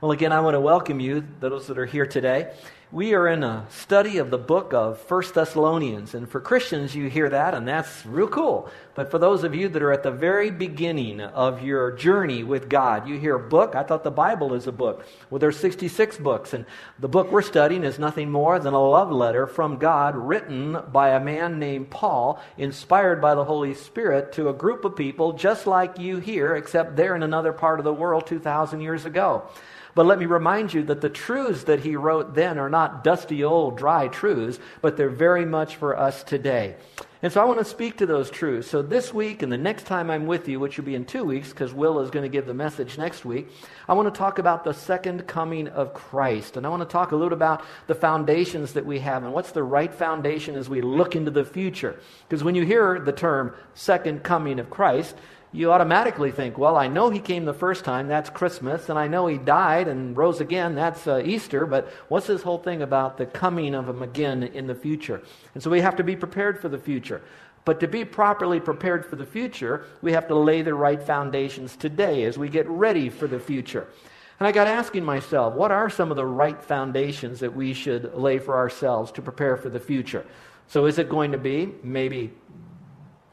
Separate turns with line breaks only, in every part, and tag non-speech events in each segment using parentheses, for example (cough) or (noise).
Well, again, I want to welcome you, those that are here today. We are in a study of the book of First Thessalonians. And for Christians, you hear that, and that's real cool. But for those of you that are at the very beginning of your journey with God, you hear a book. I thought the Bible is a book. Well, there's 66 books. And the book we're studying is nothing more than a love letter from God written by a man named Paul, inspired by the Holy Spirit to a group of people just like you here, except they're in another part of the world 2,000 years ago. But let me remind you that the truths that he wrote then are not dusty old dry truths, but they're very much for us today. And so I want to speak to those truths. So this week and the next time I'm with you, which will be in two weeks, because Will is going to give the message next week, I want to talk about the second coming of Christ. And I want to talk a little about the foundations that we have and what's the right foundation as we look into the future. Because when you hear the term second coming of Christ, you automatically think, well, I know he came the first time, that's Christmas, and I know he died and rose again, that's uh, Easter, but what's this whole thing about the coming of him again in the future? And so we have to be prepared for the future. But to be properly prepared for the future, we have to lay the right foundations today as we get ready for the future. And I got asking myself, what are some of the right foundations that we should lay for ourselves to prepare for the future? So is it going to be maybe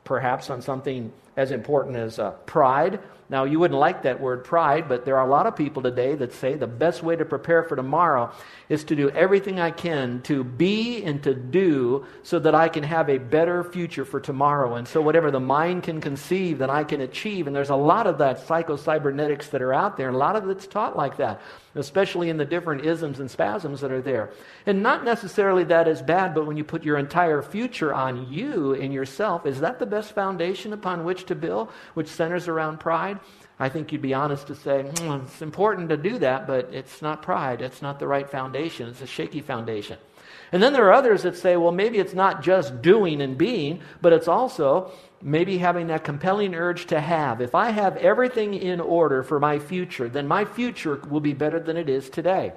perhaps on something as important as uh, pride. Now, you wouldn't like that word pride, but there are a lot of people today that say the best way to prepare for tomorrow is to do everything I can to be and to do so that I can have a better future for tomorrow. And so, whatever the mind can conceive, that I can achieve. And there's a lot of that psycho-cybernetics that are out there, and a lot of it's taught like that, especially in the different isms and spasms that are there. And not necessarily that is bad, but when you put your entire future on you and yourself, is that the best foundation upon which to build, which centers around pride? I think you'd be honest to say, mm, it's important to do that, but it's not pride. It's not the right foundation. It's a shaky foundation. And then there are others that say, well, maybe it's not just doing and being, but it's also maybe having that compelling urge to have. If I have everything in order for my future, then my future will be better than it is today.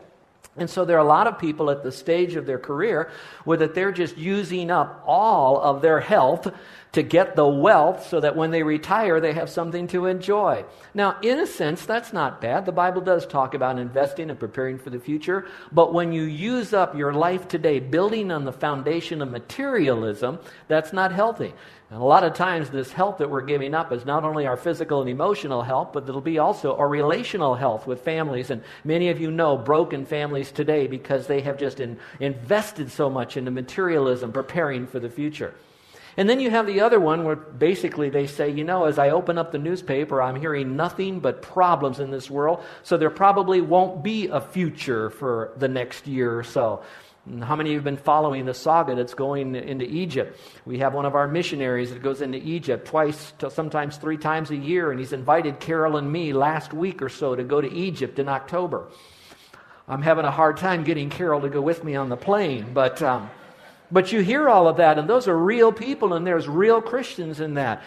And so there are a lot of people at the stage of their career where that they're just using up all of their health to get the wealth so that when they retire, they have something to enjoy. Now, in a sense, that's not bad. The Bible does talk about investing and preparing for the future. But when you use up your life today building on the foundation of materialism, that's not healthy. And a lot of times, this health that we're giving up is not only our physical and emotional health, but it'll be also our relational health with families. And many of you know broken families today because they have just in, invested so much into materialism, preparing for the future. And then you have the other one where basically they say, you know, as I open up the newspaper, I'm hearing nothing but problems in this world, so there probably won't be a future for the next year or so. How many of you have been following the saga that's going into Egypt? We have one of our missionaries that goes into Egypt twice, sometimes three times a year, and he's invited Carol and me last week or so to go to Egypt in October. I'm having a hard time getting Carol to go with me on the plane, but um, but you hear all of that, and those are real people, and there's real Christians in that.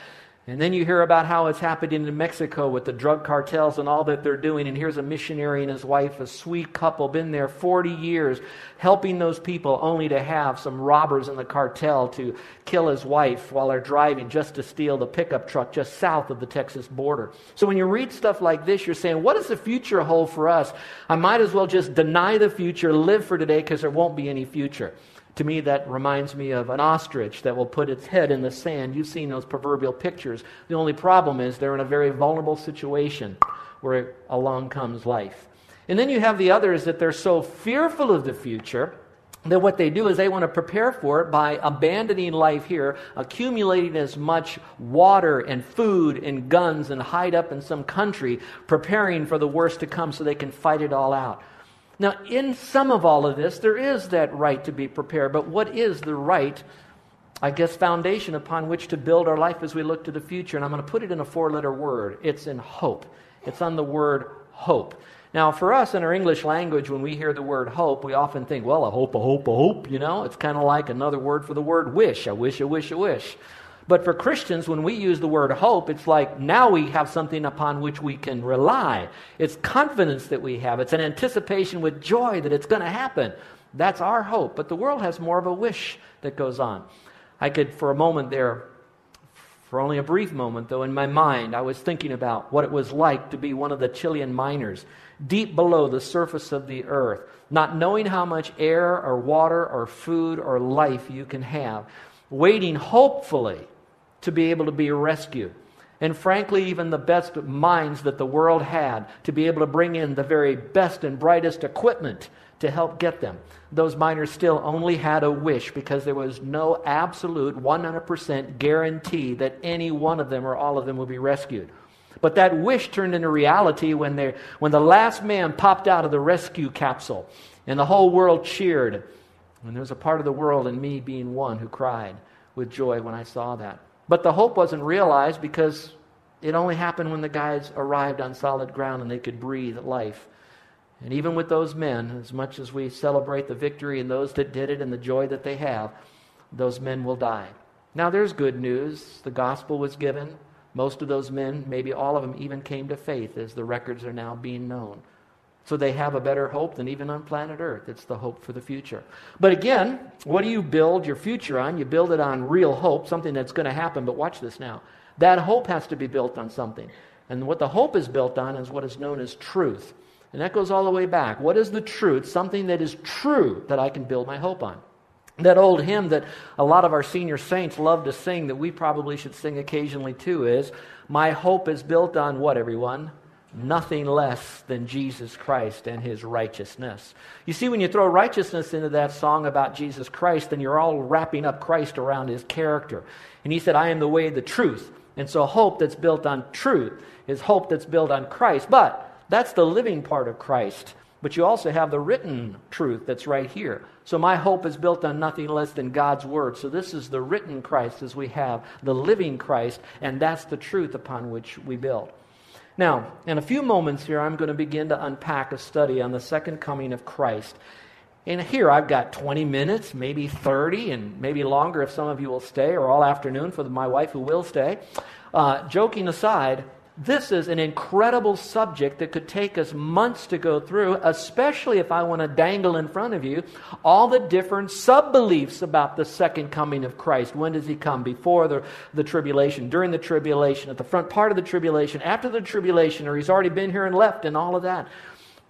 And then you hear about how it's happening in Mexico with the drug cartels and all that they're doing. And here's a missionary and his wife, a sweet couple, been there 40 years, helping those people only to have some robbers in the cartel to kill his wife while they're driving just to steal the pickup truck just south of the Texas border. So when you read stuff like this, you're saying, what does the future hold for us? I might as well just deny the future, live for today, because there won't be any future. To me, that reminds me of an ostrich that will put its head in the sand. You've seen those proverbial pictures. The only problem is they're in a very vulnerable situation where along comes life. And then you have the others that they're so fearful of the future that what they do is they want to prepare for it by abandoning life here, accumulating as much water and food and guns and hide up in some country, preparing for the worst to come so they can fight it all out. Now, in some of all of this, there is that right to be prepared, but what is the right, I guess, foundation upon which to build our life as we look to the future? And I'm going to put it in a four letter word it's in hope. It's on the word hope. Now, for us in our English language, when we hear the word hope, we often think, well, a hope, a hope, a hope, you know? It's kind of like another word for the word wish. I wish, I wish, I wish. But for Christians, when we use the word hope, it's like now we have something upon which we can rely. It's confidence that we have, it's an anticipation with joy that it's going to happen. That's our hope. But the world has more of a wish that goes on. I could, for a moment there, for only a brief moment, though, in my mind, I was thinking about what it was like to be one of the Chilean miners deep below the surface of the earth, not knowing how much air or water or food or life you can have, waiting hopefully to be able to be rescued. And frankly, even the best minds that the world had to be able to bring in the very best and brightest equipment to help get them. Those miners still only had a wish because there was no absolute 100% guarantee that any one of them or all of them would be rescued. But that wish turned into reality when, they, when the last man popped out of the rescue capsule and the whole world cheered. And there was a part of the world, and me being one, who cried with joy when I saw that. But the hope wasn't realized because it only happened when the guys arrived on solid ground and they could breathe life. And even with those men, as much as we celebrate the victory and those that did it and the joy that they have, those men will die. Now, there's good news. The gospel was given. Most of those men, maybe all of them, even came to faith as the records are now being known. So they have a better hope than even on planet Earth. It's the hope for the future. But again, what do you build your future on? You build it on real hope, something that's going to happen. But watch this now. That hope has to be built on something. And what the hope is built on is what is known as truth. And that goes all the way back. What is the truth? Something that is true that I can build my hope on. That old hymn that a lot of our senior saints love to sing, that we probably should sing occasionally too, is My hope is built on what, everyone? Nothing less than Jesus Christ and his righteousness. You see, when you throw righteousness into that song about Jesus Christ, then you're all wrapping up Christ around his character. And he said, I am the way, the truth. And so, hope that's built on truth is hope that's built on Christ. But that's the living part of Christ. But you also have the written truth that's right here. So my hope is built on nothing less than God's word. So this is the written Christ as we have the living Christ, and that's the truth upon which we build. Now, in a few moments here, I'm going to begin to unpack a study on the second coming of Christ. And here I've got 20 minutes, maybe 30, and maybe longer if some of you will stay, or all afternoon for my wife who will stay. Uh, joking aside, this is an incredible subject that could take us months to go through, especially if I want to dangle in front of you all the different sub beliefs about the second coming of Christ. When does he come? Before the, the tribulation, during the tribulation, at the front part of the tribulation, after the tribulation, or he's already been here and left, and all of that.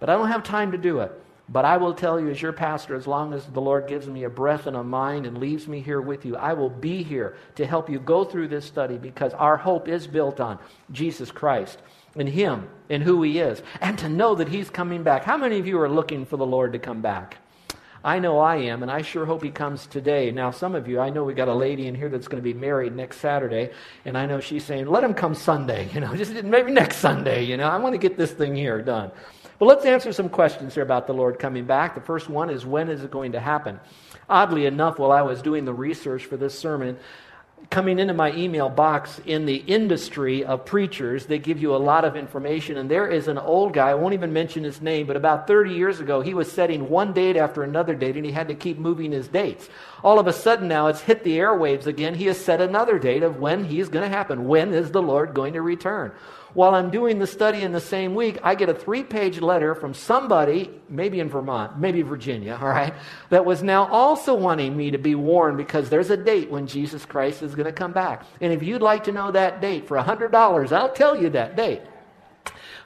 But I don't have time to do it. But I will tell you, as your pastor, as long as the Lord gives me a breath and a mind and leaves me here with you, I will be here to help you go through this study because our hope is built on Jesus Christ and Him and who He is, and to know that He's coming back. How many of you are looking for the Lord to come back? I know I am, and I sure hope he comes today. Now, some of you, I know we got a lady in here that's going to be married next Saturday, and I know she's saying, let him come Sunday, (laughs) you know, just maybe next Sunday, you know, I want to get this thing here done. But let's answer some questions here about the Lord coming back. The first one is when is it going to happen? Oddly enough, while I was doing the research for this sermon, coming into my email box in the industry of preachers, they give you a lot of information. And there is an old guy, I won't even mention his name, but about 30 years ago, he was setting one date after another date, and he had to keep moving his dates. All of a sudden now, it's hit the airwaves again. He has set another date of when he's going to happen. When is the Lord going to return? While I'm doing the study in the same week, I get a three page letter from somebody, maybe in Vermont, maybe Virginia, all right, that was now also wanting me to be warned because there's a date when Jesus Christ is going to come back. And if you'd like to know that date for $100, I'll tell you that date.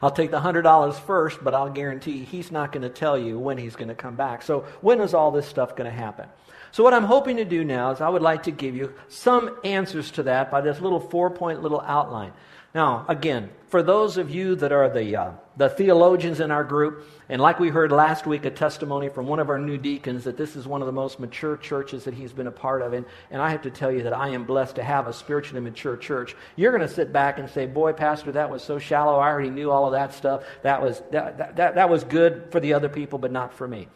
I'll take the $100 first, but I'll guarantee he's not going to tell you when he's going to come back. So, when is all this stuff going to happen? So, what I'm hoping to do now is I would like to give you some answers to that by this little four point little outline. Now, again, for those of you that are the, uh, the theologians in our group, and like we heard last week, a testimony from one of our new deacons that this is one of the most mature churches that he's been a part of. And, and I have to tell you that I am blessed to have a spiritually mature church. You're going to sit back and say, Boy, Pastor, that was so shallow. I already knew all of that stuff. That was, that, that, that was good for the other people, but not for me.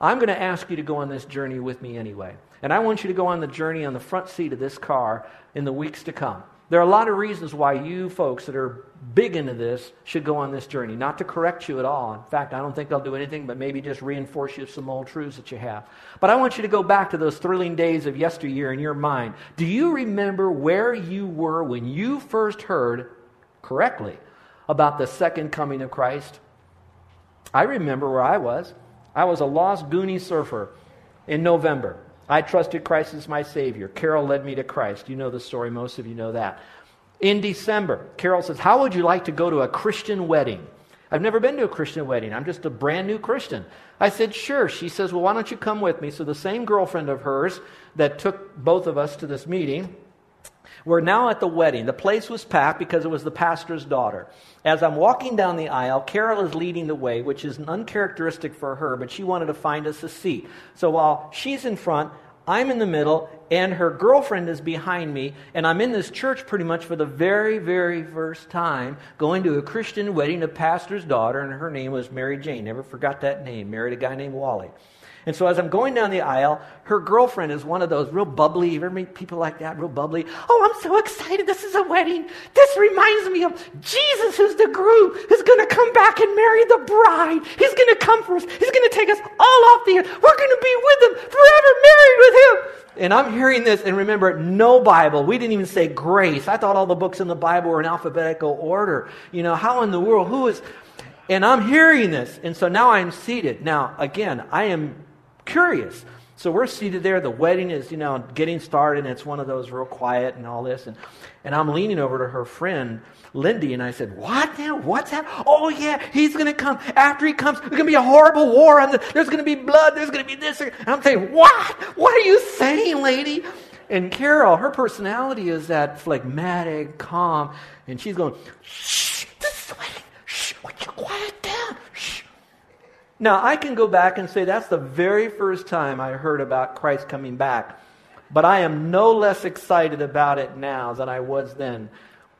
I'm going to ask you to go on this journey with me anyway. And I want you to go on the journey on the front seat of this car in the weeks to come. There are a lot of reasons why you folks that are big into this should go on this journey. Not to correct you at all. In fact, I don't think I'll do anything but maybe just reinforce you some old truths that you have. But I want you to go back to those thrilling days of yesteryear in your mind. Do you remember where you were when you first heard correctly about the second coming of Christ? I remember where I was. I was a lost Goonie surfer in November. I trusted Christ as my Savior. Carol led me to Christ. You know the story, most of you know that. In December, Carol says, How would you like to go to a Christian wedding? I've never been to a Christian wedding. I'm just a brand new Christian. I said, Sure. She says, Well, why don't you come with me? So the same girlfriend of hers that took both of us to this meeting, we're now at the wedding. The place was packed because it was the pastor's daughter. As I'm walking down the aisle, Carol is leading the way, which is uncharacteristic for her, but she wanted to find us a seat. So while she's in front, I'm in the middle, and her girlfriend is behind me, and I'm in this church pretty much for the very, very first time, going to a Christian wedding, a pastor's daughter, and her name was Mary Jane. Never forgot that name. Married a guy named Wally. And so as I'm going down the aisle, her girlfriend is one of those real bubbly, you ever meet people like that, real bubbly? Oh, I'm so excited. This is a wedding. This reminds me of Jesus, who's the groom, who's going to come back and marry the bride. He's going to come for us. He's going to take us all off the earth. We're going to be with him, forever married with him. And I'm hearing this, and remember, no Bible. We didn't even say grace. I thought all the books in the Bible were in alphabetical order. You know, how in the world? Who is. And I'm hearing this. And so now I'm seated. Now, again, I am curious. So we're seated there. The wedding is, you know, getting started, and it's one of those real quiet and all this. And, and I'm leaning over to her friend, Lindy, and I said, What now? What's that? Oh, yeah, he's going to come. After he comes, there's going to be a horrible war, and there's going to be blood, there's going to be this. And I'm saying, What? What are you saying, lady? And Carol, her personality is that phlegmatic, calm, and she's going, Shh, this is the wedding. Shh, would you quiet? Now, I can go back and say that's the very first time I heard about Christ coming back. But I am no less excited about it now than I was then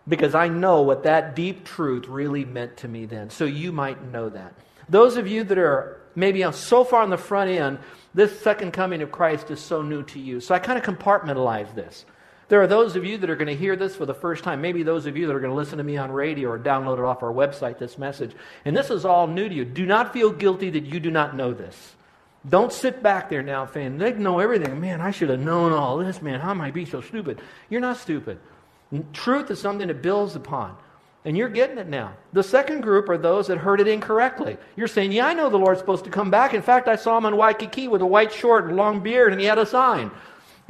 because I know what that deep truth really meant to me then. So you might know that. Those of you that are maybe so far on the front end, this second coming of Christ is so new to you. So I kind of compartmentalize this. There are those of you that are going to hear this for the first time. Maybe those of you that are going to listen to me on radio or download it off our website, this message. And this is all new to you. Do not feel guilty that you do not know this. Don't sit back there now saying, they know everything. Man, I should have known all this. Man, how am I be so stupid? You're not stupid. Truth is something that builds upon. And you're getting it now. The second group are those that heard it incorrectly. You're saying, Yeah, I know the Lord's supposed to come back. In fact, I saw him in Waikiki with a white short and long beard, and he had a sign.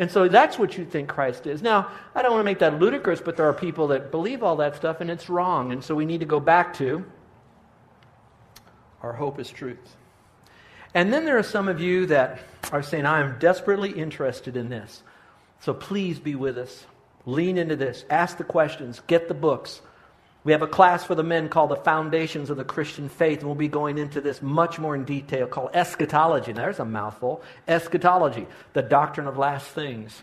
And so that's what you think Christ is. Now, I don't want to make that ludicrous, but there are people that believe all that stuff and it's wrong. And so we need to go back to our hope is truth. And then there are some of you that are saying, I am desperately interested in this. So please be with us. Lean into this. Ask the questions. Get the books. We have a class for the men called The Foundations of the Christian Faith, and we'll be going into this much more in detail called eschatology. Now, there's a mouthful. Eschatology, the doctrine of last things.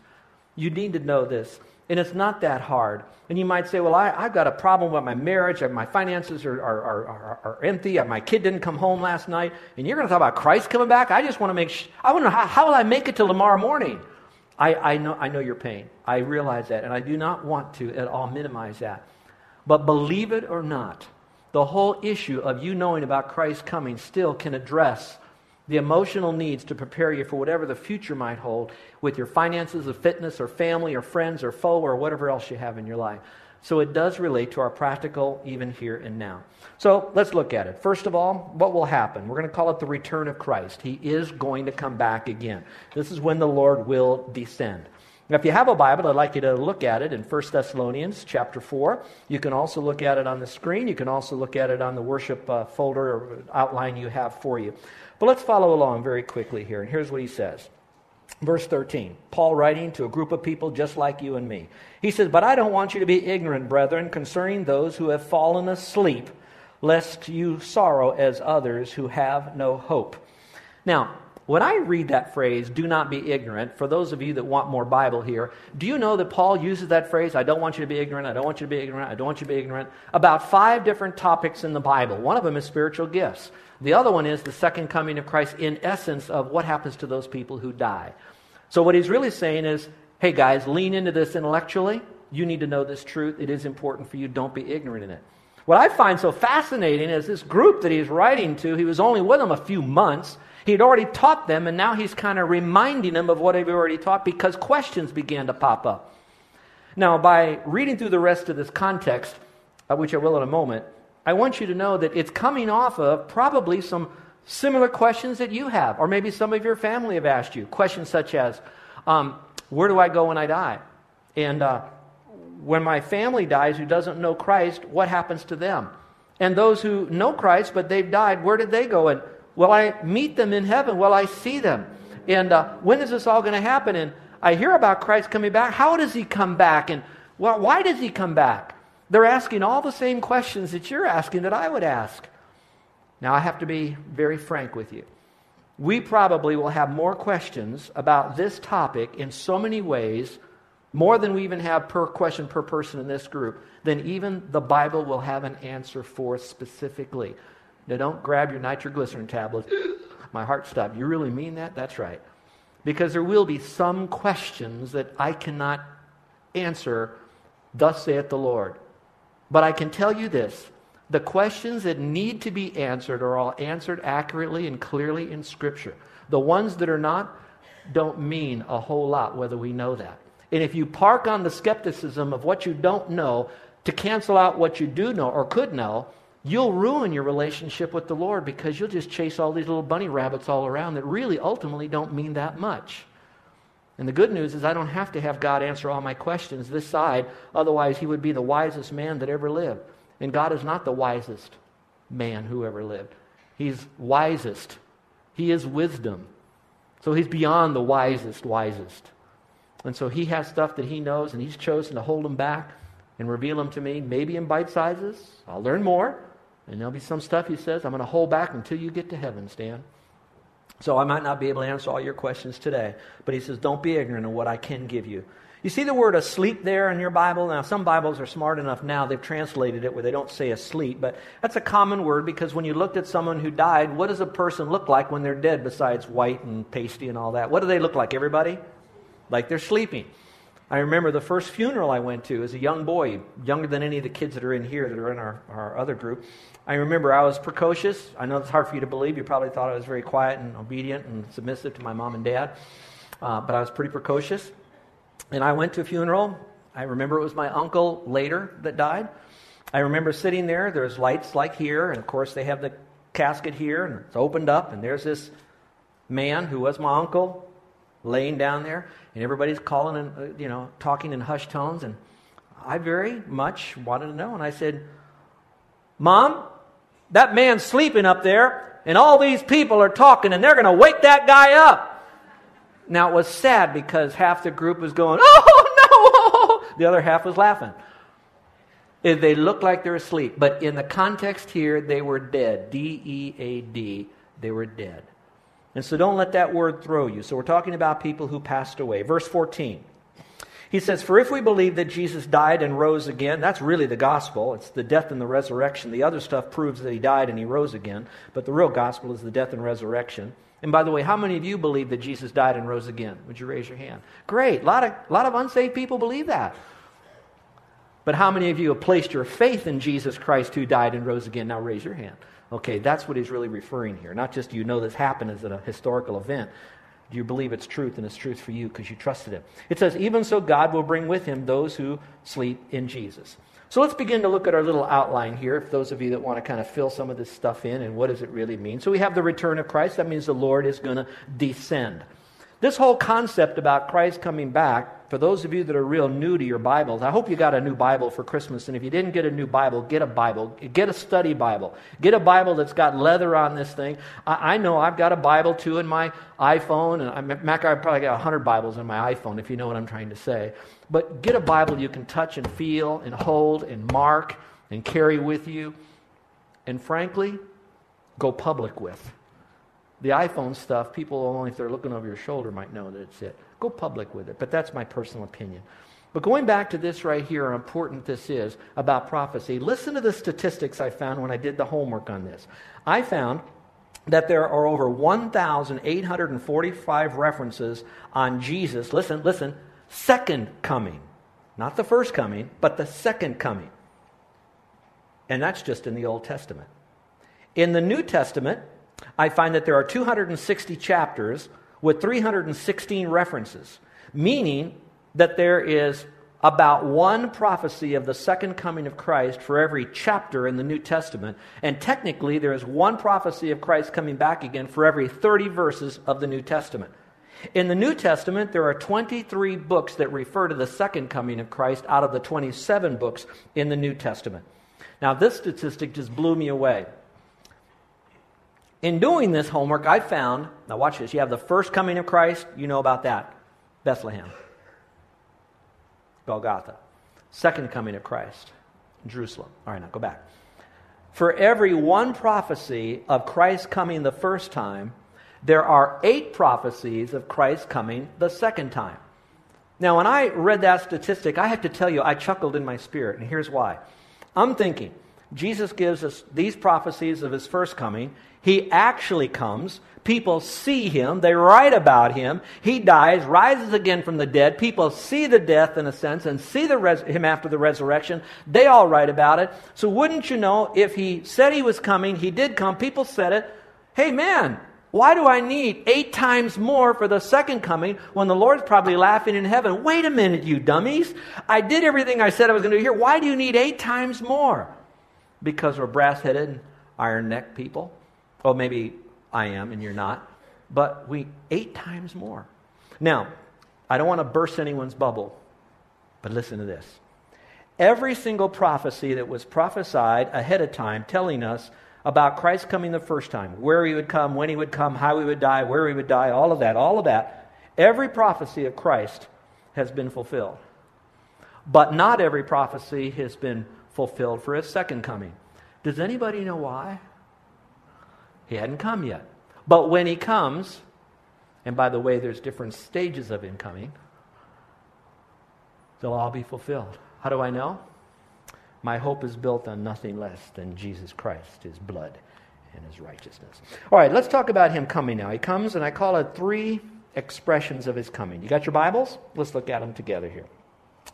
You need to know this. And it's not that hard. And you might say, well, I, have got a problem with my marriage, my finances are, are, are, are, empty, my kid didn't come home last night, and you're going to talk about Christ coming back? I just want to make sh- I want to know how, how will I make it till tomorrow morning? I, I, know, I know your pain. I realize that, and I do not want to at all minimize that. But believe it or not, the whole issue of you knowing about Christ's coming still can address the emotional needs to prepare you for whatever the future might hold with your finances or fitness or family or friends or foe or whatever else you have in your life. So it does relate to our practical, even here and now. So let's look at it. First of all, what will happen? We're going to call it the return of Christ. He is going to come back again. This is when the Lord will descend. Now, if you have a Bible, I'd like you to look at it in 1 Thessalonians chapter 4. You can also look at it on the screen. You can also look at it on the worship uh, folder or outline you have for you. But let's follow along very quickly here. And here's what he says Verse 13, Paul writing to a group of people just like you and me. He says, But I don't want you to be ignorant, brethren, concerning those who have fallen asleep, lest you sorrow as others who have no hope. Now, when I read that phrase, do not be ignorant, for those of you that want more Bible here, do you know that Paul uses that phrase, I don't want you to be ignorant, I don't want you to be ignorant, I don't want you to be ignorant, about five different topics in the Bible. One of them is spiritual gifts. The other one is the second coming of Christ, in essence, of what happens to those people who die. So, what he's really saying is, hey guys, lean into this intellectually. You need to know this truth. It is important for you. Don't be ignorant in it. What I find so fascinating is this group that he's writing to, he was only with them a few months. He'd already taught them, and now he's kind of reminding them of what he'd already taught because questions began to pop up. Now, by reading through the rest of this context, uh, which I will in a moment, I want you to know that it's coming off of probably some similar questions that you have, or maybe some of your family have asked you. Questions such as, um, Where do I go when I die? And uh, when my family dies who doesn't know Christ, what happens to them? And those who know Christ but they've died, where did they go? And will I meet them in heaven? Will I see them? And uh, when is this all going to happen? And I hear about Christ coming back. How does he come back? And well, why does he come back? They're asking all the same questions that you're asking that I would ask. Now, I have to be very frank with you. We probably will have more questions about this topic in so many ways, more than we even have per question per person in this group, than even the Bible will have an answer for specifically. Now, don't grab your nitroglycerin tablets. My heart stopped. You really mean that? That's right. Because there will be some questions that I cannot answer, thus saith the Lord. But I can tell you this the questions that need to be answered are all answered accurately and clearly in Scripture. The ones that are not don't mean a whole lot, whether we know that. And if you park on the skepticism of what you don't know to cancel out what you do know or could know, you'll ruin your relationship with the Lord because you'll just chase all these little bunny rabbits all around that really ultimately don't mean that much. And the good news is, I don't have to have God answer all my questions this side, otherwise, He would be the wisest man that ever lived. And God is not the wisest man who ever lived. He's wisest. He is wisdom. So he's beyond the wisest, wisest. And so he has stuff that he knows, and he's chosen to hold them back and reveal them to me, maybe in bite sizes. I'll learn more. And there'll be some stuff he says, I'm going to hold back until you get to heaven, Stan. So I might not be able to answer all your questions today, but he says, don't be ignorant of what I can give you. You see the word asleep there in your Bible? Now, some Bibles are smart enough now, they've translated it where they don't say asleep, but that's a common word because when you looked at someone who died, what does a person look like when they're dead besides white and pasty and all that? What do they look like, everybody? Like they're sleeping. I remember the first funeral I went to as a young boy, younger than any of the kids that are in here that are in our, our other group. I remember I was precocious. I know it's hard for you to believe. You probably thought I was very quiet and obedient and submissive to my mom and dad, uh, but I was pretty precocious. And I went to a funeral. I remember it was my uncle later that died. I remember sitting there. There's lights like here, and of course they have the casket here, and it's opened up, and there's this man who was my uncle laying down there, and everybody's calling and uh, you know talking in hushed tones, and I very much wanted to know, and I said, "Mom, that man's sleeping up there, and all these people are talking, and they're going to wake that guy up." Now, it was sad because half the group was going, (laughs) oh, no! The other half was laughing. They looked like they're asleep, but in the context here, they were dead. D E A D. They were dead. And so don't let that word throw you. So we're talking about people who passed away. Verse 14. He says, For if we believe that Jesus died and rose again, that's really the gospel. It's the death and the resurrection. The other stuff proves that he died and he rose again. But the real gospel is the death and resurrection. And by the way, how many of you believe that Jesus died and rose again? Would you raise your hand? Great. A lot of, a lot of unsaved people believe that. But how many of you have placed your faith in Jesus Christ who died and rose again? Now raise your hand. Okay, that's what he's really referring here. Not just you know this happened as a historical event. Do you believe it's truth and it's truth for you because you trusted him? It says, Even so, God will bring with him those who sleep in Jesus. So let's begin to look at our little outline here, if those of you that want to kind of fill some of this stuff in and what does it really mean. So we have the return of Christ. That means the Lord is going to descend. This whole concept about Christ coming back, for those of you that are real new to your Bibles, I hope you got a new Bible for Christmas. And if you didn't get a new Bible, get a Bible. Get a study Bible. Get a Bible that's got leather on this thing. I, I know I've got a Bible too in my iPhone. And I, Mac, I probably got 100 Bibles in my iPhone, if you know what I'm trying to say. But get a Bible you can touch and feel and hold and mark and carry with you. And frankly, go public with. The iPhone stuff, people only if they're looking over your shoulder might know that it's it. Go public with it, but that's my personal opinion. But going back to this right here, how important this is about prophecy, listen to the statistics I found when I did the homework on this. I found that there are over 1,845 references on Jesus, listen, listen, second coming. Not the first coming, but the second coming. And that's just in the Old Testament. In the New Testament, I find that there are 260 chapters with 316 references, meaning that there is about one prophecy of the second coming of Christ for every chapter in the New Testament. And technically, there is one prophecy of Christ coming back again for every 30 verses of the New Testament. In the New Testament, there are 23 books that refer to the second coming of Christ out of the 27 books in the New Testament. Now, this statistic just blew me away. In doing this homework, I found, now watch this, you have the first coming of Christ, you know about that Bethlehem, Golgotha. Second coming of Christ, Jerusalem. All right, now go back. For every one prophecy of Christ coming the first time, there are eight prophecies of Christ coming the second time. Now, when I read that statistic, I have to tell you, I chuckled in my spirit, and here's why. I'm thinking, Jesus gives us these prophecies of his first coming. He actually comes. People see him. They write about him. He dies, rises again from the dead. People see the death, in a sense, and see the res- him after the resurrection. They all write about it. So, wouldn't you know, if he said he was coming, he did come, people said it. Hey, man, why do I need eight times more for the second coming when the Lord's probably laughing in heaven? Wait a minute, you dummies. I did everything I said I was going to do here. Why do you need eight times more? Because we're brass headed, and iron necked people. Well, maybe I am and you're not. But we eight times more. Now, I don't want to burst anyone's bubble, but listen to this. Every single prophecy that was prophesied ahead of time telling us about Christ coming the first time, where he would come, when he would come, how he would die, where he would die, all of that, all of that, every prophecy of Christ has been fulfilled. But not every prophecy has been fulfilled for his second coming. Does anybody know why? He hadn't come yet. But when he comes, and by the way, there's different stages of him coming, they'll all be fulfilled. How do I know? My hope is built on nothing less than Jesus Christ, his blood, and his righteousness. All right, let's talk about him coming now. He comes, and I call it three expressions of his coming. You got your Bibles? Let's look at them together here.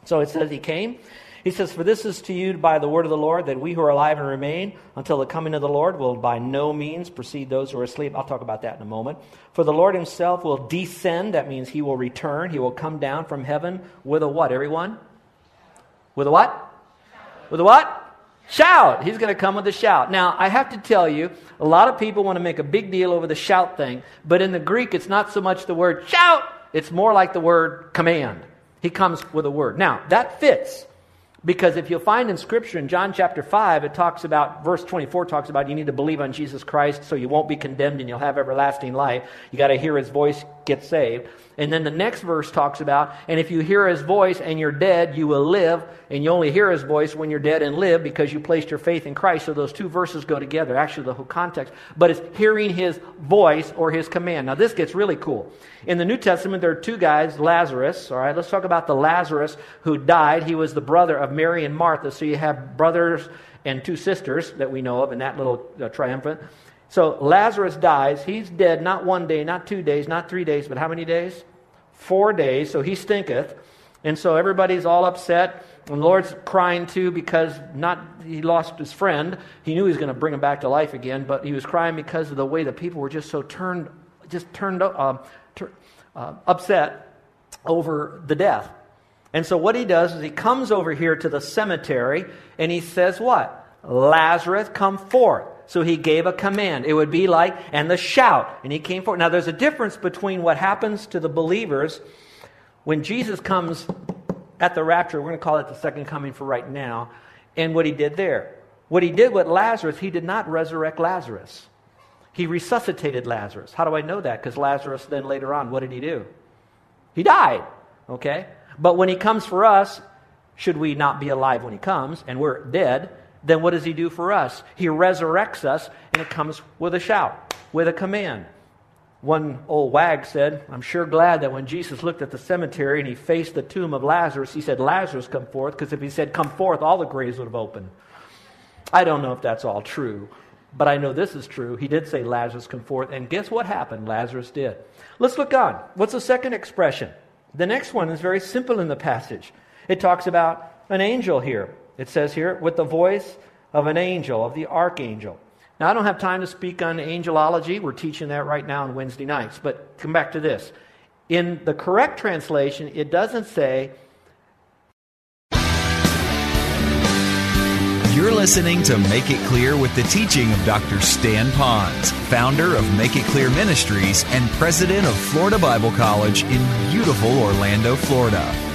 So it says he came. He says, For this is to you by the word of the Lord, that we who are alive and remain until the coming of the Lord will by no means precede those who are asleep. I'll talk about that in a moment. For the Lord himself will descend. That means he will return. He will come down from heaven with a what, everyone? With a what? With a what? Shout. He's going to come with a shout. Now, I have to tell you, a lot of people want to make a big deal over the shout thing, but in the Greek, it's not so much the word shout, it's more like the word command. He comes with a word. Now, that fits because if you'll find in Scripture in John chapter 5, it talks about, verse 24 talks about you need to believe on Jesus Christ so you won't be condemned and you'll have everlasting life. You got to hear his voice, get saved. And then the next verse talks about, and if you hear his voice and you're dead, you will live. And you only hear his voice when you're dead and live because you placed your faith in Christ. So those two verses go together, actually, the whole context. But it's hearing his voice or his command. Now, this gets really cool. In the New Testament, there are two guys, Lazarus. All right, let's talk about the Lazarus who died. He was the brother of Mary and Martha. So you have brothers and two sisters that we know of in that little uh, triumphant. So Lazarus dies. He's dead not one day, not two days, not three days, but how many days? Four days. So he stinketh. And so everybody's all upset. And the Lord's crying too because not he lost his friend. He knew he was going to bring him back to life again, but he was crying because of the way the people were just so turned, just turned uh, ter, uh, upset over the death. And so what he does is he comes over here to the cemetery and he says, "What? Lazarus, come forth." So he gave a command. It would be like, and the shout, and he came forward. Now there's a difference between what happens to the believers when Jesus comes at the rapture, we're going to call it the second coming for right now, and what he did there. What he did with Lazarus, he did not resurrect Lazarus. He resuscitated Lazarus. How do I know that? Because Lazarus then later on, what did he do? He died. Okay? But when he comes for us, should we not be alive when he comes and we're dead, then what does he do for us? He resurrects us and it comes with a shout, with a command. One old wag said, I'm sure glad that when Jesus looked at the cemetery and he faced the tomb of Lazarus, he said, Lazarus, come forth, because if he said, come forth, all the graves would have opened. I don't know if that's all true, but I know this is true. He did say, Lazarus, come forth, and guess what happened? Lazarus did. Let's look on. What's the second expression? The next one is very simple in the passage. It talks about an angel here. It says here, with the voice of an angel, of the archangel. Now, I don't have time to speak on angelology. We're teaching that right now on Wednesday nights. But come back to this. In the correct translation, it doesn't say.
You're listening to Make It Clear with the teaching of Dr. Stan Ponz, founder of Make It Clear Ministries and president of Florida Bible College in beautiful Orlando, Florida.